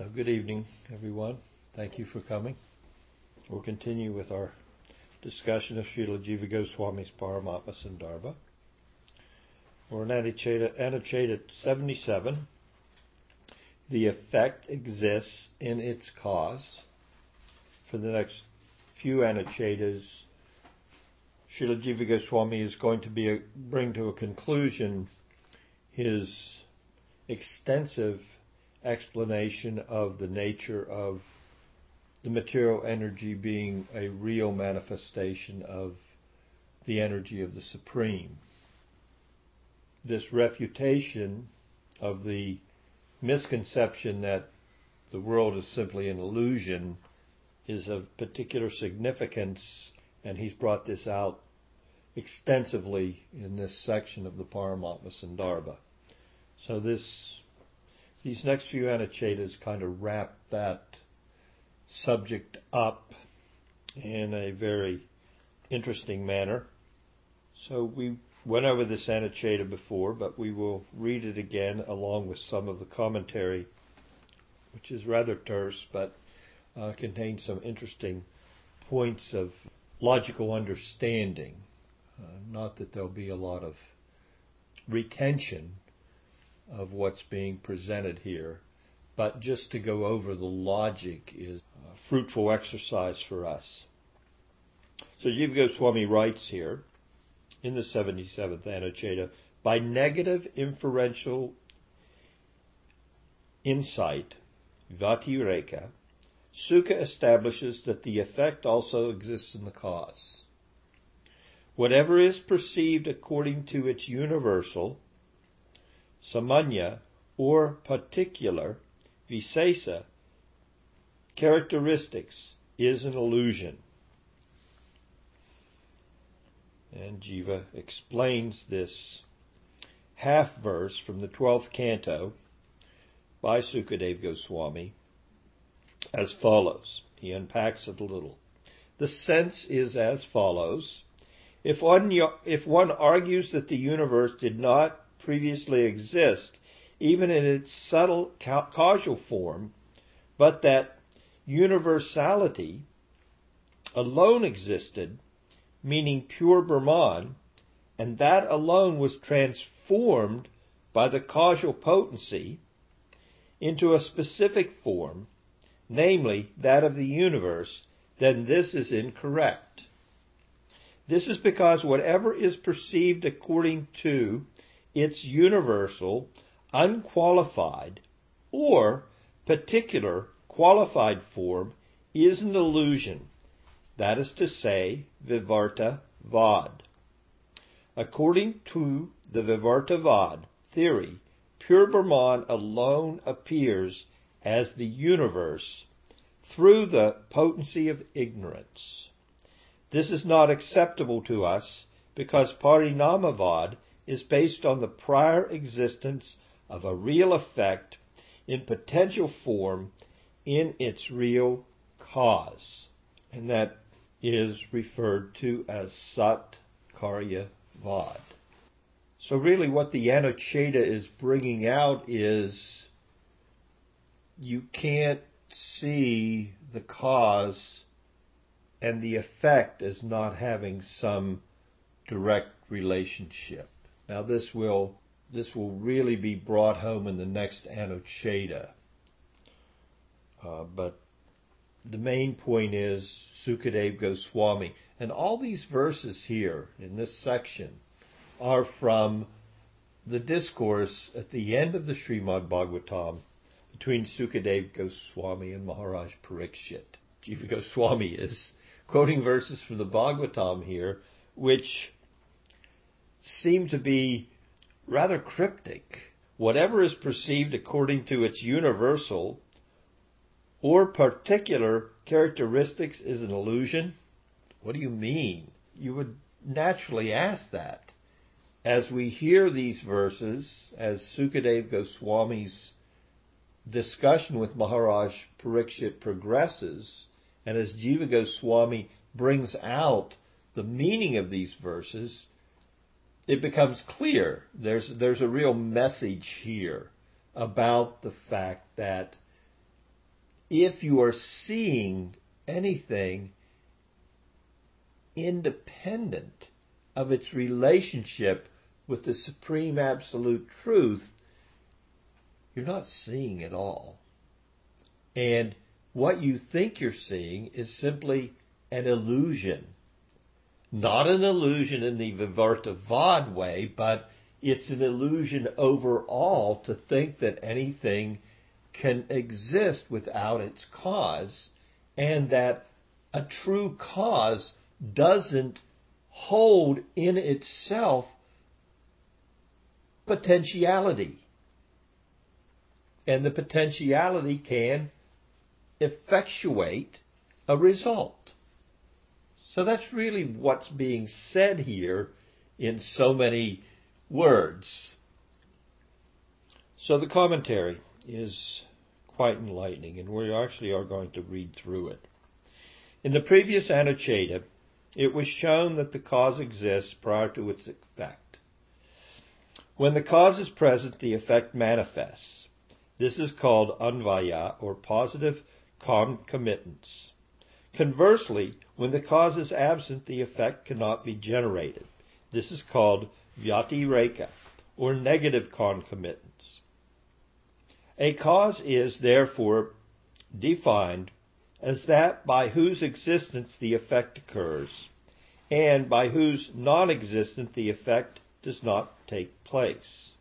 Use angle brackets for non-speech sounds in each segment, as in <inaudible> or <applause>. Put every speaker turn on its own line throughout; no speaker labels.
So, good evening, everyone. Thank you for coming. We'll continue with our discussion of Srila Jiva Goswami's Paramatma Sandarbha. We're in Anucheta, Anucheta 77. The effect exists in its cause. For the next few Anuchetas, Srila Jiva Goswami is going to be a, bring to a conclusion his extensive explanation of the nature of the material energy being a real manifestation of the energy of the Supreme. This refutation of the misconception that the world is simply an illusion is of particular significance, and he's brought this out extensively in this section of the Paramatma Sandarbha. So this, these next few Anuchetas kind of wrap that subject up in a very interesting manner. So we went over this Anucheta before, but we will read it again along with some of the commentary, which is rather terse, but uh, contains some interesting points of logical understanding. Uh, not that there'll be a lot of retention of what's being presented here, but just to go over the logic is a fruitful exercise for us. So Jiva Goswami writes here in the 77th Anucheta, by negative inferential insight, Vyatireka, Sukha establishes that the effect also exists in the cause. Whatever is perceived according to its universal, samanya, or particular, visesa, characteristics, is an illusion. And Jiva explains this half verse from the 12th canto by Sukadev Goswami as follows. He unpacks it a little. The sense is as follows. If one, if one argues that the universe did not previously exist, even in its subtle causal form, but that universality alone existed, meaning pure Brahman, and that alone was transformed by the causal potency into a specific form, namely that of the universe, then this is incorrect. This is because whatever is perceived according to its universal, unqualified, or particular qualified form is an illusion that is to say, Vivarta Vad. According to the Vivarta Vad theory, pure Brahman alone appears as the universe through the potency of ignorance. This is not acceptable to us because Parinamavad is based on the prior existence of a real effect in potential form in its real cause. And that is referred to as Sat Karya Vad. So really what the Anucheta is bringing out is you can't see the cause and the effect as not having some direct relationship. Now this will this will really be brought home in the next Anucheta. Uh, but the main point is Sukadev Goswami. And all these verses here in this section are from the discourse at the end of the Srimad Bhagavatam between Sukadev Goswami and Maharaj Parikshit. Jiva Goswami is quoting verses from the Bhagavatam here, which seem to be rather cryptic. Whatever is perceived according to its universal or particular characteristics is an illusion? What do you mean? You would naturally ask that. As we hear these verses, as Sukadev Goswami's discussion with Maharaj Parikshit progresses, and as Jiva Goswami brings out the meaning of these verses, it becomes clear there's there's a real message here about the fact that if you are seeing anything independent of its relationship with the supreme absolute truth, you're not seeing it all. And what you think you're seeing is simply an illusion. Not an illusion in the Vivartavad way, but it's an illusion overall to think that anything can exist without its cause and that a true cause doesn't hold in itself potentiality. And the potentiality can effectuate a result. So that's really what's being said here in so many words. So the commentary is quite enlightening, and we actually are going to read through it. In the previous Anucheta, it was shown that the cause exists prior to its effect. When the cause is present, the effect manifests. This is called anvaya, or positive concomitance. Conversely, when the cause is absent, the effect cannot be generated. This is called vyatireka, or negative concomitance. A cause is, therefore, defined as that by whose existence the effect occurs, and by whose non-existence the effect does not take place.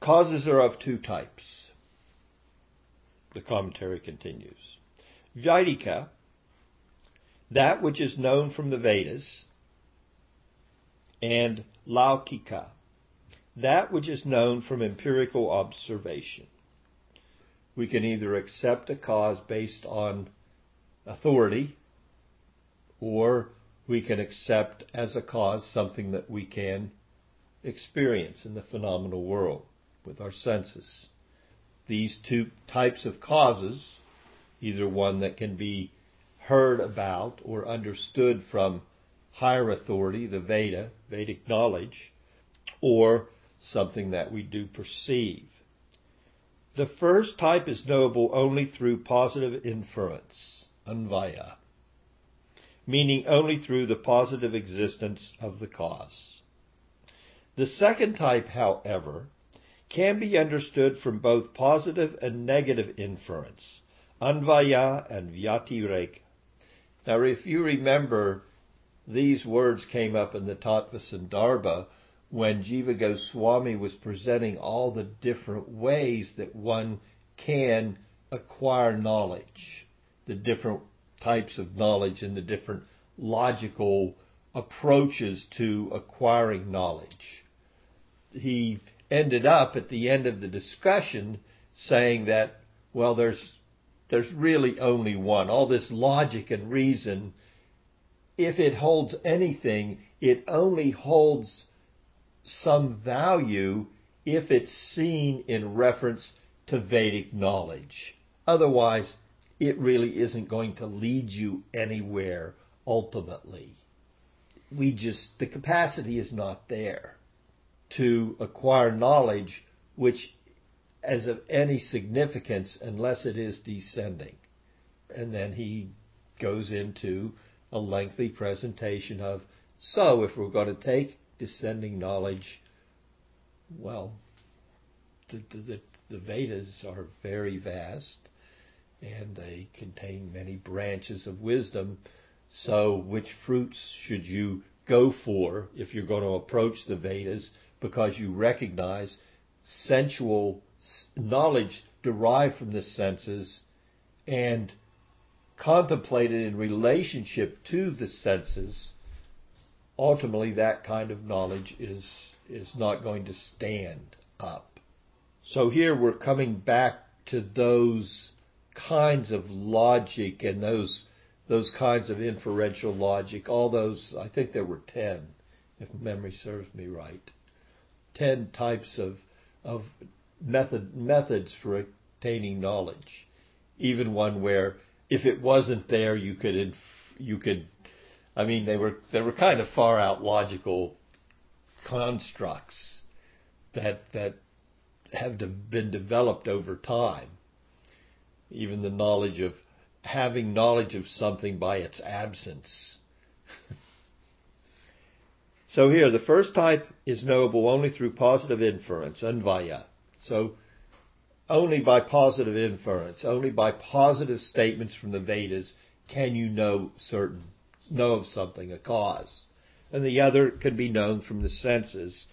Causes are of two types. The commentary continues. Vaidika, that which is known from the Vedas, and Laukika, that which is known from empirical observation. We can either accept a cause based on authority, or we can accept as a cause something that we can experience in the phenomenal world with our senses. These two types of causes, either one that can be heard about or understood from higher authority, the Veda, Vedic knowledge, or something that we do perceive. The first type is knowable only through positive inference, anvaya, meaning only through the positive existence of the cause. The second type, however, can be understood from both positive and negative inference, anvaya and vyatireka. Now, if you remember, these words came up in the Tattva Sandarbha when Jiva Goswami was presenting all the different ways that one can acquire knowledge, the different types of knowledge and the different logical approaches to acquiring knowledge. He ended up at the end of the discussion saying that, well, there's there's really only one. All this logic and reason, if it holds anything, it only holds some value if it's seen in reference to Vedic knowledge. Otherwise, it really isn't going to lead you anywhere ultimately. We just, the capacity is not there to acquire knowledge which as of any significance unless it is descending. And then he goes into a lengthy presentation of, so if we're going to take descending knowledge, well, the, the, the Vedas are very vast and they contain many branches of wisdom. So which fruits should you go for if you're going to approach the Vedas because you recognize sensual knowledge derived from the senses and contemplated in relationship to the senses, ultimately that kind of knowledge is, is not going to stand up. So here we're coming back to those kinds of logic and those those kinds of inferential logic, all those I think there were ten, if memory serves me right. Ten types of of method methods for attaining knowledge. Even one where if it wasn't there, you could inf- you could. I mean, they were they were kind of far out logical constructs that that have de- been developed over time. even the knowledge of having knowledge of something by its absence. <laughs> so here, the first type is knowable only through positive inference, anvaya. So only by positive inference, only by positive statements from the Vedas can you know certain, know of something, a cause. And the other can be known from the senses,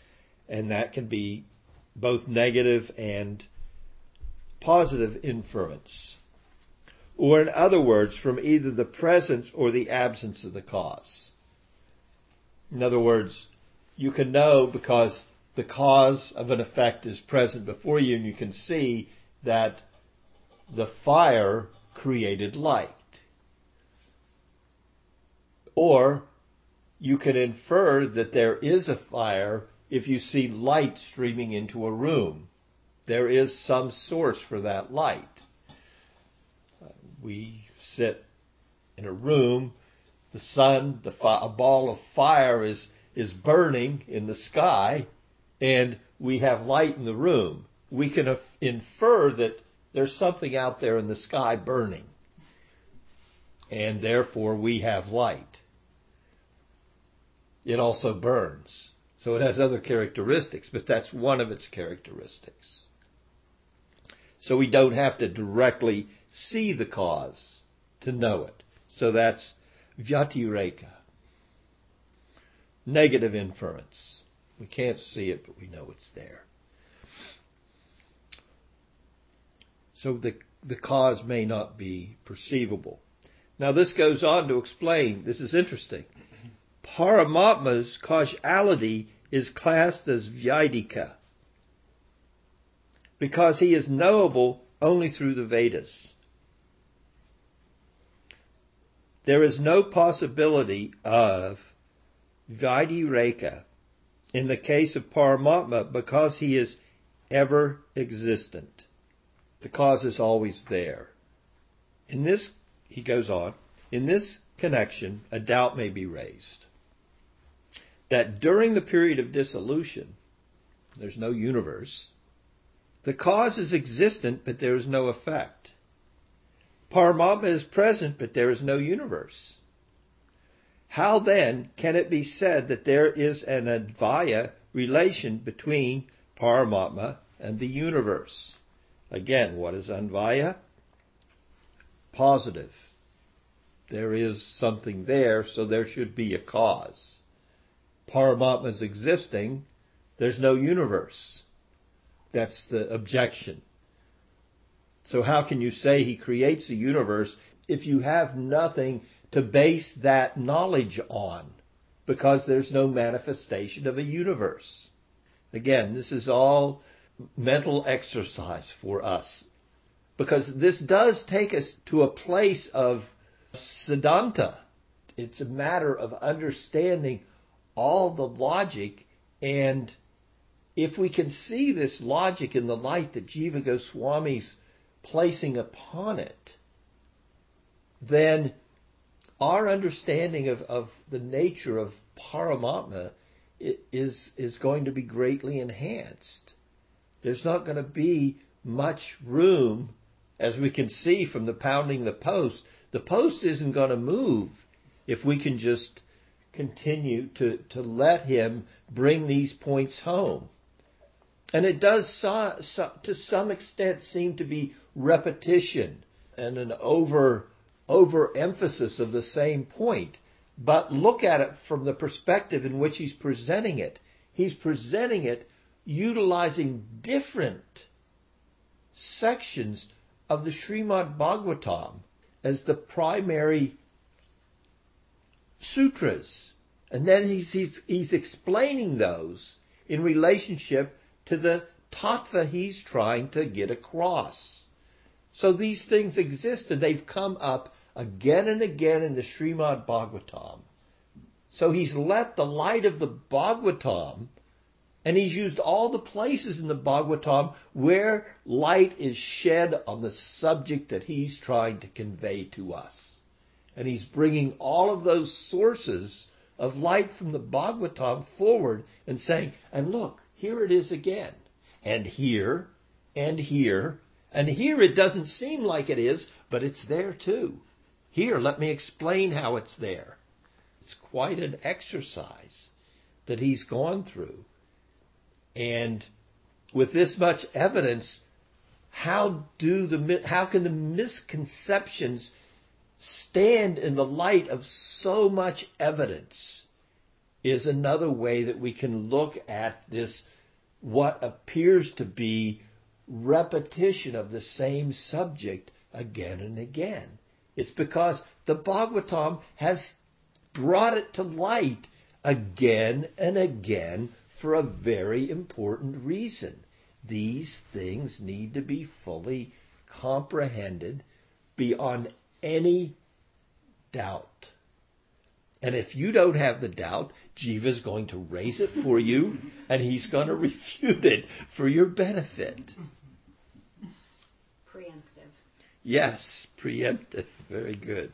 and that can be both negative and positive inference. Or in other words, from either the presence or the absence of the cause. In other words, you can know because the cause of an effect is present before you and you can see that the fire created light. Or you can infer that there is a fire if you see light streaming into a room. There is some source for that light. we sit in a room, the sun, the fi- a ball of fire is, is burning in the sky, and we have light in the room. We can infer that there's something out there in the sky burning, and therefore we have light. It also burns. So it has other characteristics, but that's one of its characteristics. So we don't have to directly see the cause to know it. So that's Vyatireka. Negative inference. We can't see it, but we know it's there. So the, the cause may not be perceivable. Now this goes on to explain, this is interesting. Paramatma's causality is classed as Vaidika because he is knowable only through the Vedas. There is no possibility of Vyatireka in the case of Paramatma because he is ever existent. The cause is always there. In this, he goes on, in this connection, a doubt may be raised that during the period of dissolution, there's no universe, the cause is existent, but there is no effect. Paramatma is present, but there is no universe. How then can it be said that there is an anvaya relation between Paramatma and the universe? Again, what is anvaya? Positive. There is something there, so there should be a cause. Paramatma is existing, there's no universe. That's the objection. So how can you say he creates a universe if you have nothing to base that knowledge on? Because there's no manifestation of a universe. Again, this is all mental exercise for us. Because this does take us to a place of Siddhanta. It's a matter of understanding all the logic and if we can see this logic in the light that Jiva Goswami's placing upon it, then our understanding of, of the nature of Paramatma is, is going to be greatly enhanced. There's not going to be much room, as we can see from the pounding the post. The post isn't going to move if we can just continue to, to let him bring these points home. And it does so, so, to some extent seem to be repetition and an over overemphasis of the same point. But look at it from the perspective in which he's presenting it. He's presenting it utilizing different sections of the Srimad Bhagavatam as the primary sutras. And then he's, he's, he's explaining those in relationship to the tattva he's trying to get across. So these things exist and they've come up again and again in the Srimad Bhagavatam. So he's let the light of the Bhagavatam and he's used all the places in the Bhagavatam where light is shed on the subject that he's trying to convey to us. And he's bringing all of those sources of light from the Bhagavatam forward and saying, and look, here it is again. And here, and here, And here it doesn't seem like it is, but it's there too. Here, let me explain how it's there. It's quite an exercise that he's gone through. And with this much evidence, how do the how can the misconceptions stand in the light of so much evidence? Is another way that we can look at this what appears to be repetition of the same subject again and again. It's because the Bhagavatam has brought it to light again and again for a very important reason. These things need to be fully comprehended beyond any doubt. And if you don't have the doubt, Jiva is going to raise it for you and he's going <laughs> to refute it for your benefit. Yes, preemptive. Very good.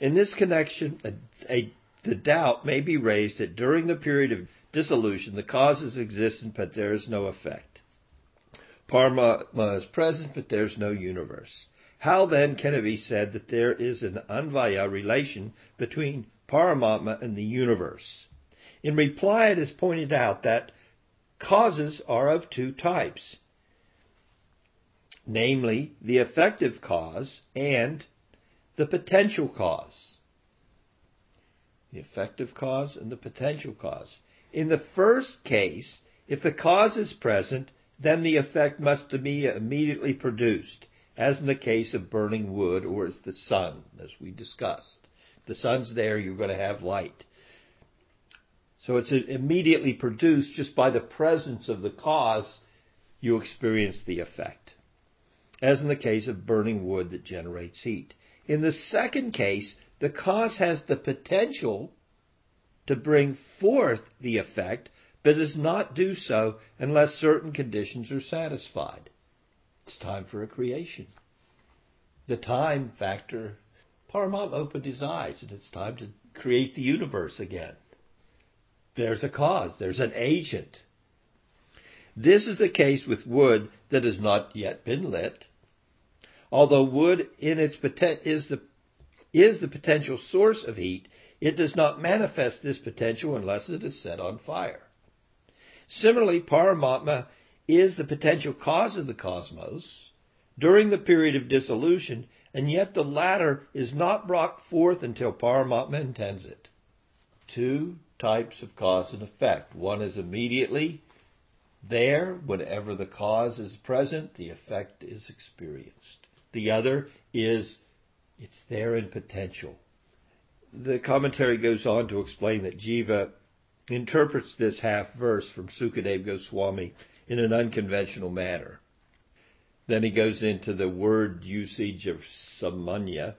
In this connection, a, a, the doubt may be raised that during the period of dissolution, the causes exist, but there is no effect. Paramatma is present, but there is no universe. How then can it be said that there is an anvaya relation between Paramatma and the universe? In reply, it is pointed out that causes are of two types, namely the effective cause and the potential cause. The effective cause and the potential cause. In the first case, if the cause is present, then the effect must be immediately produced, as in the case of burning wood or as the sun, as we discussed. The sun's there, you're going to have light. So it's immediately produced just by the presence of the cause, you experience the effect. As in the case of burning wood that generates heat. In the second case, the cause has the potential to bring forth the effect, but does not do so unless certain conditions are satisfied. It's time for a creation. The time factor, Paramatma opened his eyes and it's time to create the universe again. There's a cause, there's an agent. This is the case with wood that has not yet been lit. Although wood in its is the is the potential source of heat, it does not manifest this potential unless it is set on fire. Similarly, Paramatma is the potential cause of the cosmos during the period of dissolution, and yet the latter is not brought forth until Paramatma intends it. Two types of cause and effect. One is immediately there, whenever the cause is present, the effect is experienced. The other is it's there in potential. The commentary goes on to explain that Jiva interprets this half verse from Sukadeva Goswami in an unconventional manner. Then he goes into the word usage of samanya,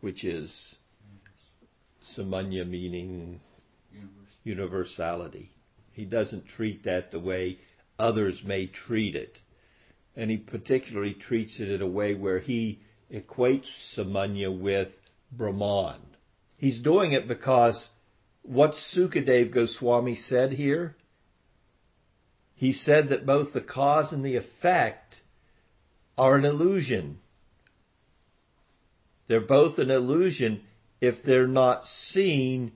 which is samanya meaning universality. He doesn't treat that the way others may treat it and he particularly treats it in a way where he equates Samanya with Brahman. He's doing it because what Sukadev Goswami said here, he said that both the cause and the effect are an illusion. They're both an illusion if they're not seen.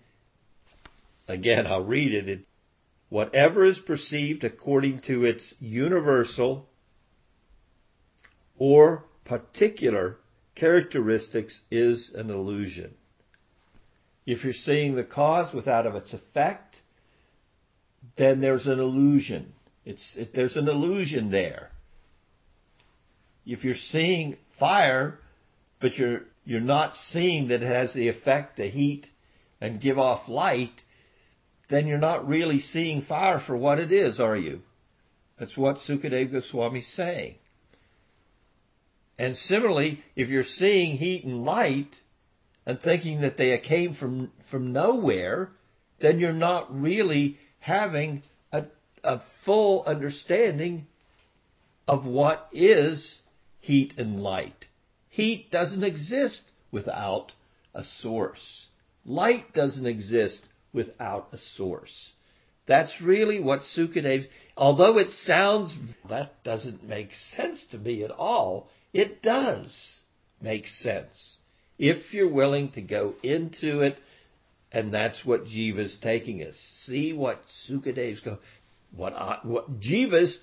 Again, I'll read it. Whatever is perceived according to its universal or particular characteristics is an illusion. If you're seeing the cause without of its effect, then there's an illusion. It's, it, there's an illusion there. If you're seeing fire, but you're, you're not seeing that it has the effect to heat and give off light, then you're not really seeing fire for what it is, are you? That's what Sukadeva Goswami is saying. And similarly, if you're seeing heat and light and thinking that they came from, from nowhere, then you're not really having a, a full understanding of what is heat and light. Heat doesn't exist without a source. Light doesn't exist without a source. That's really what Sukadev, although it sounds, that doesn't make sense to me at all, it does make sense. If you're willing to go into it, and that's what Jiva's taking us. See what Sukadev's go, what, what Jiva's,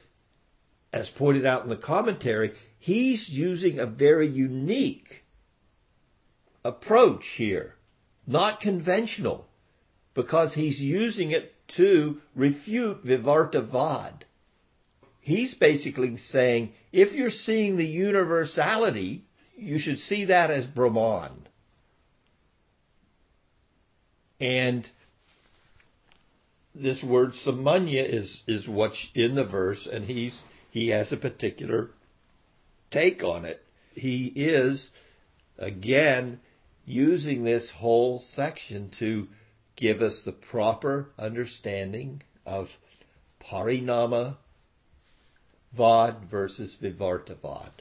as pointed out in the commentary, he's using a very unique approach here, not conventional, because he's using it to refute vivarta Vivartavad. He's basically saying, if you're seeing the universality, you should see that as Brahman. And this word samanya is, is what's in the verse, and he's, he has a particular take on it. He is, again, using this whole section to give us the proper understanding of parinama vad versus vivartavad.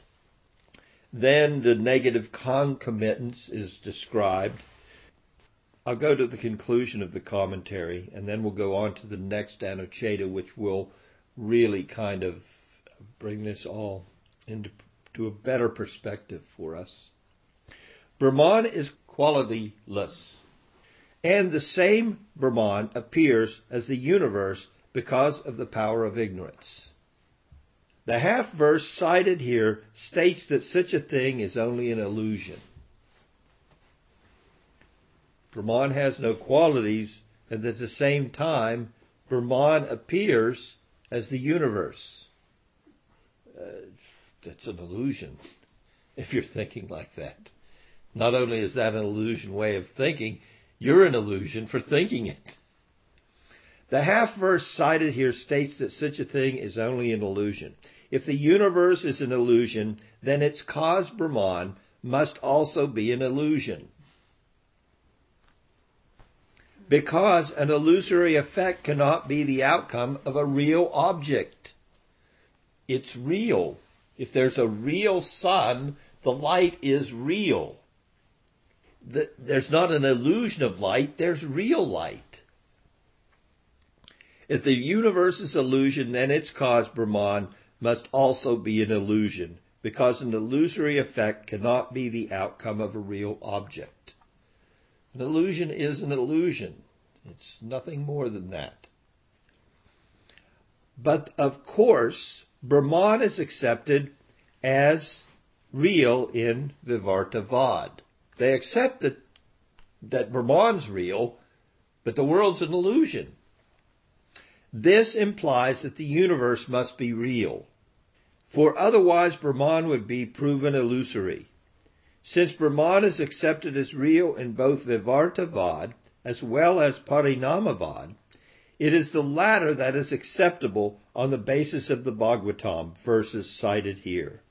Then the negative concomitance is described. I'll go to the conclusion of the commentary and then we'll go on to the next Anucheta, which will really kind of bring this all into to a better perspective for us. Brahman is qualityless. And the same Brahman appears as the universe because of the power of ignorance. The half verse cited here states that such a thing is only an illusion. Brahman has no qualities, and at the same time, Brahman appears as the universe. Uh, that's an illusion, <laughs> if you're thinking like that. Not only is that an illusion way of thinking, you're an illusion for thinking it. The half verse cited here states that such a thing is only an illusion. If the universe is an illusion, then its cause Brahman must also be an illusion. Because an illusory effect cannot be the outcome of a real object. It's real. If there's a real sun, the light is real the, there's not an illusion of light, there's real light. If the universe is illusion, then its cause, Brahman, must also be an illusion, because an illusory effect cannot be the outcome of a real object. An illusion is an illusion. It's nothing more than that. But of course, Brahman is accepted as real in Vivartavad. They accept that, that Brahman's real, but the world's an illusion. This implies that the universe must be real, for otherwise Brahman would be proven illusory. Since Brahman is accepted as real in both Vivartavad as well as Parinamavad, it is the latter that is acceptable on the basis of the Bhagavatam verses cited here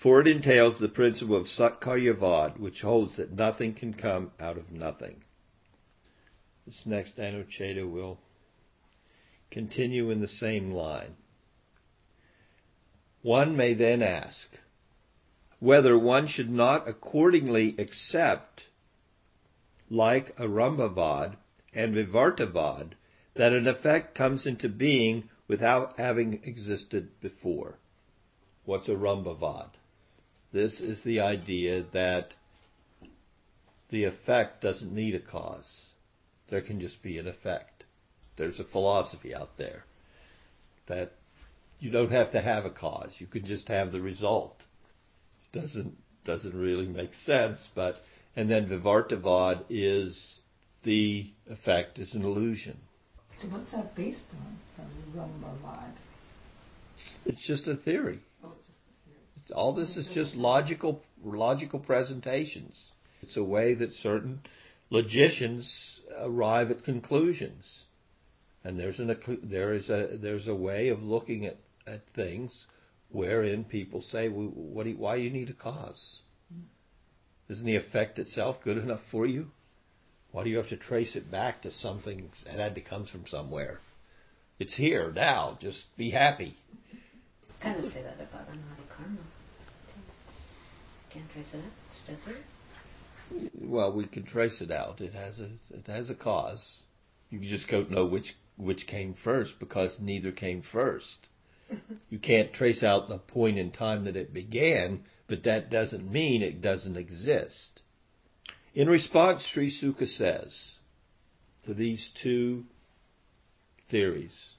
for it entails the principle of Satkaryavad, which holds that nothing can come out of nothing. This next Anucheta will continue in the same line. One may then ask whether one should not accordingly accept, like Arambavad and Vivartavad, that an effect comes into being without having existed before. What's Arambavad? This is the idea that the effect doesn't need a cause. There can just be an effect. There's a philosophy out there that you don't have to have a cause. You can just have the result. Doesn't doesn't really make sense, but and then Vivartavad is the effect is an illusion.
So what's that based on? Rambavad?
It's just a theory. All this is just logical logical presentations. It's a way that certain logicians arrive at conclusions, and there's an there is a there's a way of looking at at things wherein people say, well, "What? Do you, why do you need a cause? Isn't the effect itself good enough for you? Why do you have to trace it back to something that had to come from somewhere? It's here now. Just be happy."
Kind of say that about anadi karma. Can't trace it out, does it?
Well, we can trace it out. It has a it has a cause. You just don't know which which came first because neither came first. <laughs> You can't trace out the point in time that it began, but that doesn't mean it doesn't exist. In response, Sri Suka says to these two theories,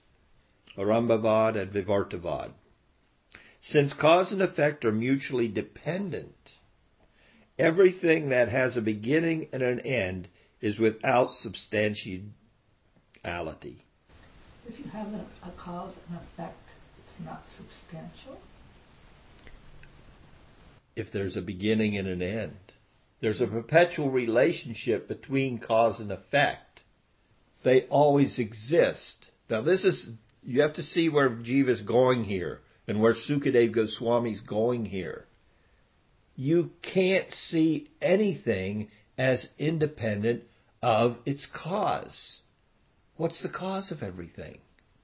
Arambavad and Vivartavad, since cause and effect are mutually dependent, everything that has a beginning and an end is without substantiality.
If you have a, a cause and effect, it's not substantial.
If there's a beginning and an end, there's a perpetual relationship between cause and effect. They always exist. Now this is, you have to see where Jiva's going here and where Sukadev Goswami's going here. You can't see anything as independent of its cause. What's the cause of everything?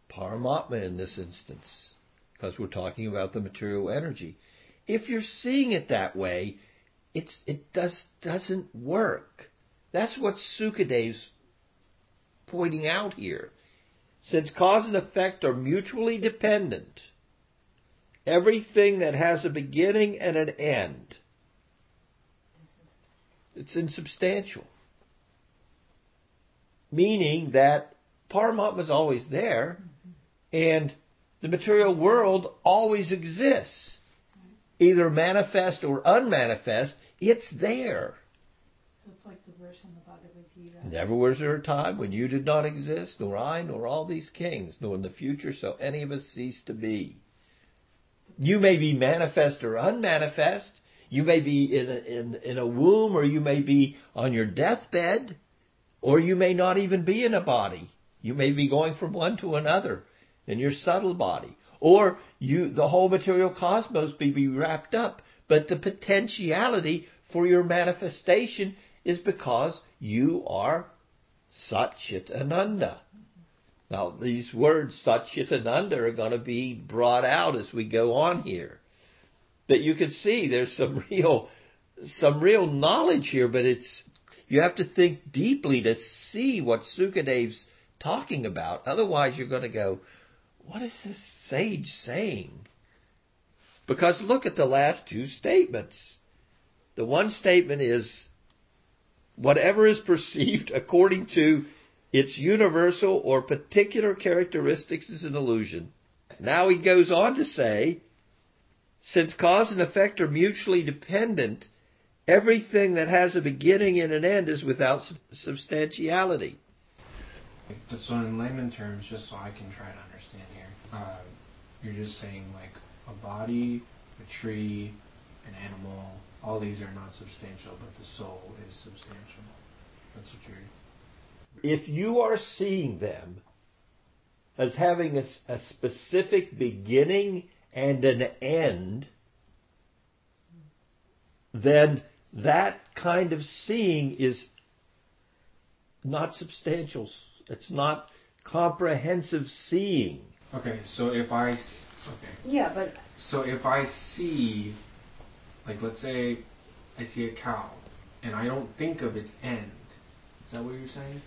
Paramatma in this instance, because we're talking about the material energy. If you're seeing it that way, it's, it does, doesn't work. That's what Sukadev's pointing out here. Since cause and effect are mutually dependent, everything that has a beginning and an end, it's insubstantial. Meaning that Paramatma is always there and the material world always exists. Either manifest or unmanifest, it's there.
So it's like the verse in the Bhagavad Gita.
Never was there a time when you did not exist, nor I, nor all these kings, nor in the future shall any of us cease to be. You may be manifest or unmanifest. You may be in a, in, in a womb, or you may be on your deathbed, or you may not even be in a body. You may be going from one to another in your subtle body. Or you, the whole material cosmos may be wrapped up, but the potentiality for your manifestation is because you are Satchitananda. Now these words Satchitananda are going to be brought out as we go on here. But you can see there's some <laughs> real, some real knowledge here, but it's, you have to think deeply to see what Sukadev's talking about. Otherwise you're going to go, what is this sage saying? Because look at the last two statements. The one statement is, whatever is perceived according to its universal or particular characteristics is an illusion. Now he goes on to say, since cause and effect are mutually dependent, everything that has a beginning and an end is without substantiality.
So in layman terms, just so I can try to understand here, uh, you're just saying like a body, a tree, an animal, all these are not substantial, but the soul is substantial. That's what you're.
If you are seeing them as having a, a specific beginning and an end, then that kind of seeing is not substantial. It's not comprehensive seeing.
Okay, so if I s- okay,
Yeah, but
so if I see, like let's say, I see a cow, and I don't think of its end. Is that what you're saying?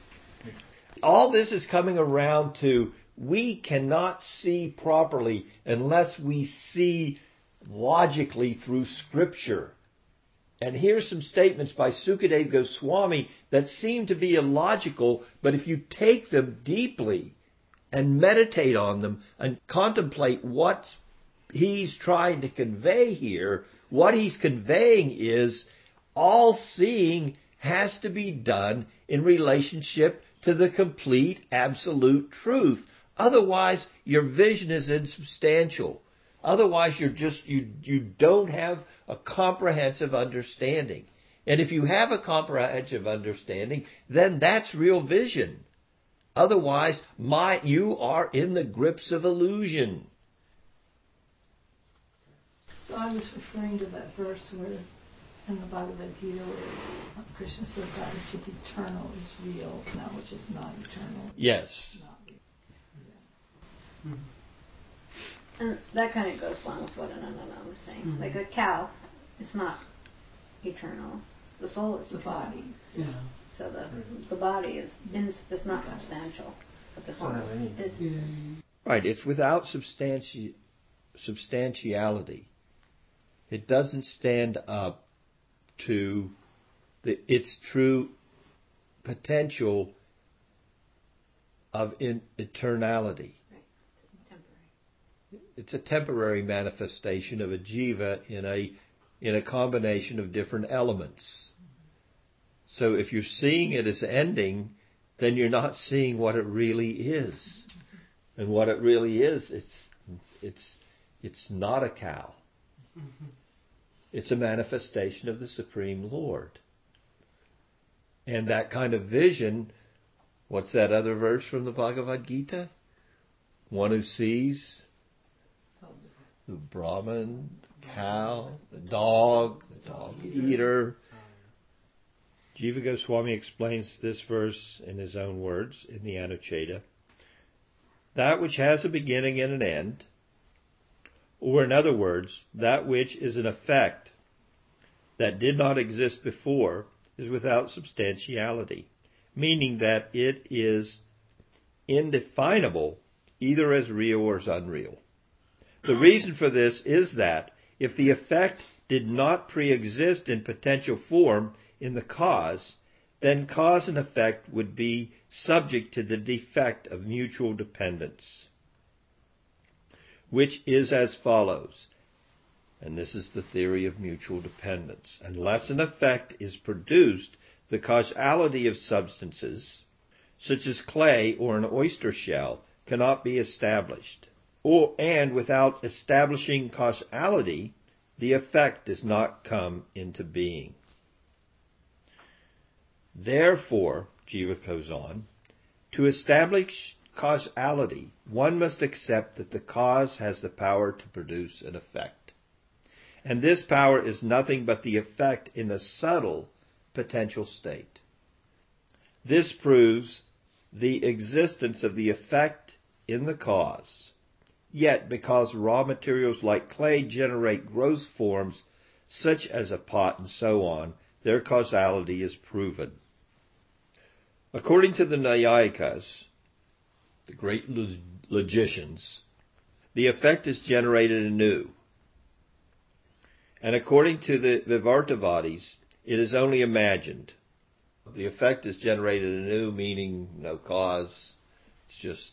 All this is coming around to we cannot see properly unless we see logically through scripture. And here's some statements by Sukadev Goswami that seem to be illogical, but if you take them deeply and meditate on them and contemplate what he's trying to convey here, what he's conveying is all seeing has to be done in relationship to the complete absolute truth. Otherwise, your vision is insubstantial. Otherwise, you're just, you, you don't have a comprehensive understanding. And if you have a comprehensive understanding, then that's real vision. Otherwise, my, you are in the grips of illusion.
I was referring to that verse where in the Bhagavad Gita where Krishna said that which is eternal is real, and that which is not eternal
Yes.
is not real.
and that kind of goes along with what Ananana was saying.
Mm-hmm.
Like a cow is not eternal. The soul is
The
eternal.
body.
Yeah.
So the the body is is, is not substantial. But the
It's not
whole
any-
Right, it's without substanti- substantiality. It doesn't stand up to the, its true potential of in, eternality. It's a temporary manifestation of a jiva in a in a combination of different elements. So if you're seeing it as ending, then you're not seeing what it really is. And what it really is, it's it's it's not a cow. It's a manifestation of the Supreme Lord. And that kind of vision, what's that other verse from the Bhagavad Gita? One who sees the Brahman, the cow, the dog, the dog eater. Jiva Goswami explains this verse in his own words in the Anuccheda. That which has a beginning and an end, or in other words, that which is an effect that did not exist before, is without substantiality, meaning that it is indefinable either as real or as unreal. The reason for this is that if the effect did not pre-exist in potential form in the cause, then cause and effect would be subject to the defect of mutual dependence, which is as follows. And this is the theory of mutual dependence. Unless an effect is produced, the causality of substances, such as clay or an oyster shell, cannot be established. Or, and without establishing causality, the effect does not come into being. Therefore, Jiva goes on, to establish causality, one must accept that the cause has the power to produce an effect. And this power is nothing but the effect in a subtle potential state. This proves the existence of the effect in the cause. Yet, because raw materials like clay generate gross forms such as a pot and so on, their causality is proven. According to the Naiyayikas, the great logicians, the effect is generated anew. And according to the Vivartavadis, it is only imagined. The effect is generated anew, meaning no cause. It's just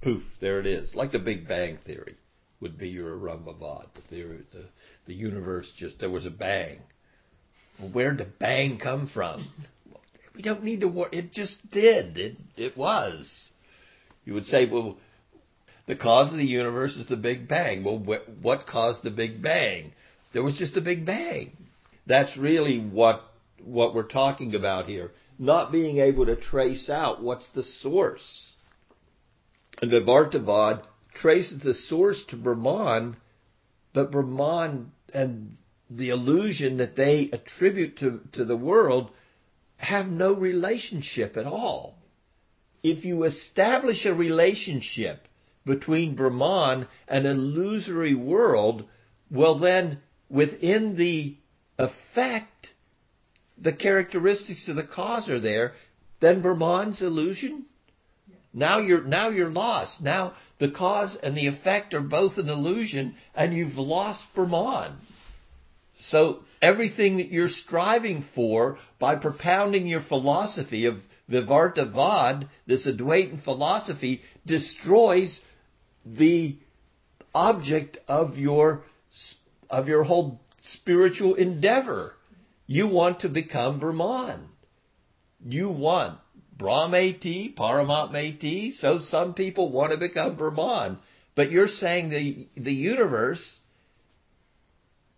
poof, there it is. Like the Big Bang Theory would be your Arambhavad. The theory, the, the universe just, there was a bang. Well, where did the bang come from? We don't need to worry. It just did. It, it was. You would say, well, the cause of the universe is the Big Bang. Well, wh- what caused the Big Bang? There was just a Big Bang. That's really what what we're talking about here. Not being able to trace out what's the source. And Vivartavad traces the source to Brahman, but Brahman and the illusion that they attribute to, to the world have no relationship at all. If you establish a relationship between Brahman and an illusory world, well then within the effect, the characteristics of the cause are there, then Brahman's illusion. Now you're now you're lost. Now the cause and the effect are both an illusion, and you've lost Brahman. So everything that you're striving for by propounding your philosophy of Vivartavad, this Advaitin philosophy, destroys the object of your of your whole spiritual endeavor. You want to become Brahman. You want Brahmati, Paramatmati, so some people want to become Brahman. But you're saying the the universe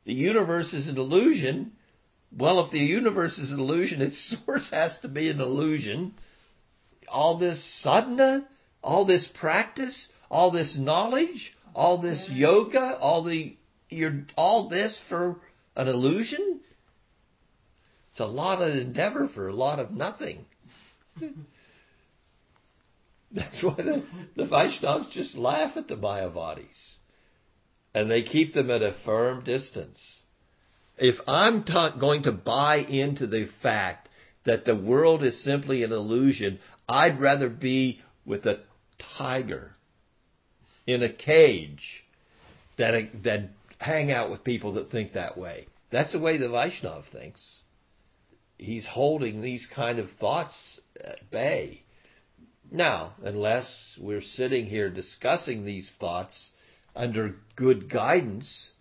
the universe is an illusion. Well, if the universe is an illusion, its <laughs> source has to be an illusion. All this sadhana, all this practice, all this knowledge, all this yoga, all the you're all this for an illusion? It's a lot of endeavor for a lot of nothing. <laughs> That's why the, the Vaishnavas just laugh at the Mayavadis. And they keep them at a firm distance. If I'm ta- going to buy into the fact that the world is simply an illusion, I'd rather be with a tiger in a cage that that hang out with people that think that way. That's the way the Vaishnav thinks. He's holding these kind of thoughts at bay. Now, unless we're sitting here discussing these thoughts under good guidance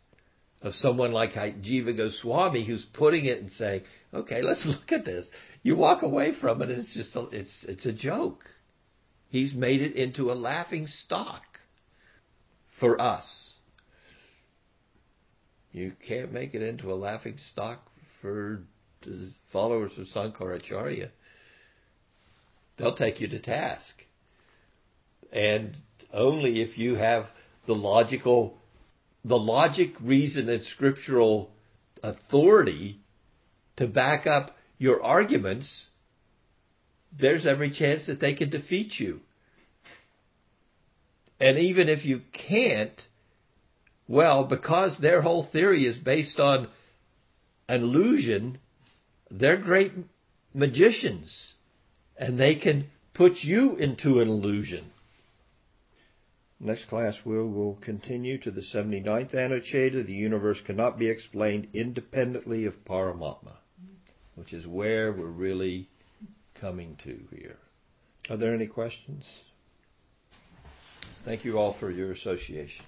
of someone like Jiva Goswami who's putting it and saying, okay, let's <laughs> look at this. You walk away from it and it's just, a, it's, it's a joke. He's made it into a laughing stock for us. You can't make it into a laughing stock for the followers of Sankaracharya. They'll take you to task. And only if you have the logical, the logic, reason, and scriptural authority to back up your arguments, there's every chance that they can defeat you. And even if you can't, well, because their whole theory is based on an illusion, they're great magicians and they can put you into an illusion.
Next class we will continue to the 79th Anuccheda. The universe cannot be explained independently of Paramatma.
Which is where we're really coming to here.
Are there any questions?
Thank you all for your association.